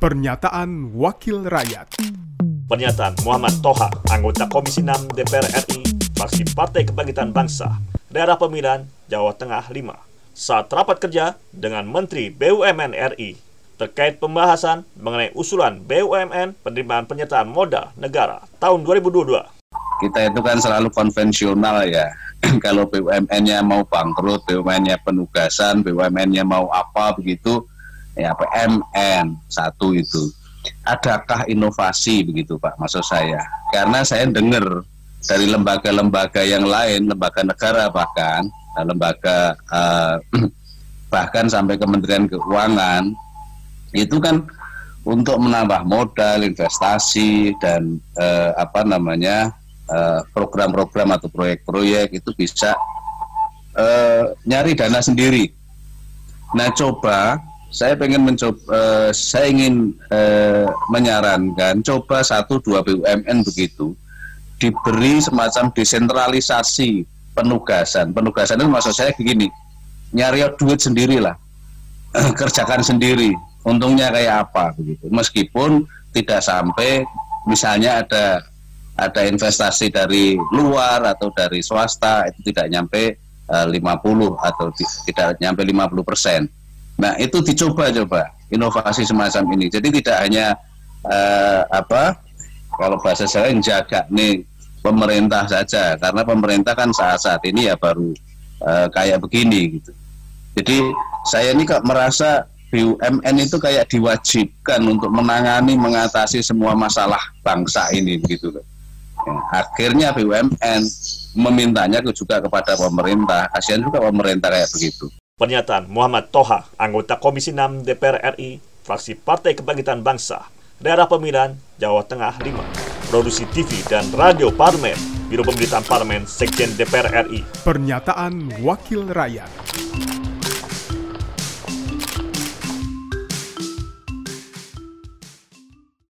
Pernyataan Wakil Rakyat Pernyataan Muhammad Toha, anggota Komisi 6 DPR RI, fraksi Partai Kebangkitan Bangsa, daerah pemilihan Jawa Tengah 5, saat rapat kerja dengan Menteri BUMN RI terkait pembahasan mengenai usulan BUMN penerimaan penyertaan modal negara tahun 2022. Kita itu kan selalu konvensional ya. Kalau BUMN-nya mau bangkrut, BUMN-nya penugasan, BUMN-nya mau apa begitu, ya PMN satu itu. Adakah inovasi begitu Pak maksud saya? Karena saya dengar dari lembaga-lembaga yang lain, lembaga negara bahkan, eh, lembaga uh, bahkan sampai Kementerian Keuangan itu kan untuk menambah modal, investasi dan uh, apa namanya program-program atau proyek-proyek itu bisa uh, nyari dana sendiri. Nah coba saya pengen mencoba, uh, saya ingin uh, menyarankan coba satu dua BUMN begitu diberi semacam desentralisasi penugasan. Penugasan itu maksud saya begini, nyari duit sendirilah, kerjakan sendiri. Untungnya kayak apa begitu. Meskipun tidak sampai misalnya ada ada investasi dari luar atau dari swasta itu tidak nyampe uh, 50 atau tidak nyampe 50 persen Nah itu dicoba-coba inovasi semacam ini. Jadi tidak hanya uh, apa kalau bahasa saya yang jaga nih pemerintah saja, karena pemerintah kan saat-saat ini ya baru uh, kayak begini gitu. Jadi saya ini kok merasa BUMN itu kayak diwajibkan untuk menangani mengatasi semua masalah bangsa ini begitu loh. Ya, akhirnya BUMN memintanya juga kepada pemerintah. Kasihan juga pemerintah kayak begitu. Pernyataan Muhammad Toha, anggota Komisi 6 DPR RI, fraksi Partai Kebangkitan Bangsa, daerah pemilihan Jawa Tengah 5, produksi TV dan radio Parlemen, Biro Pemberitaan Parlemen, Sekjen DPR RI. Pernyataan Wakil Rakyat.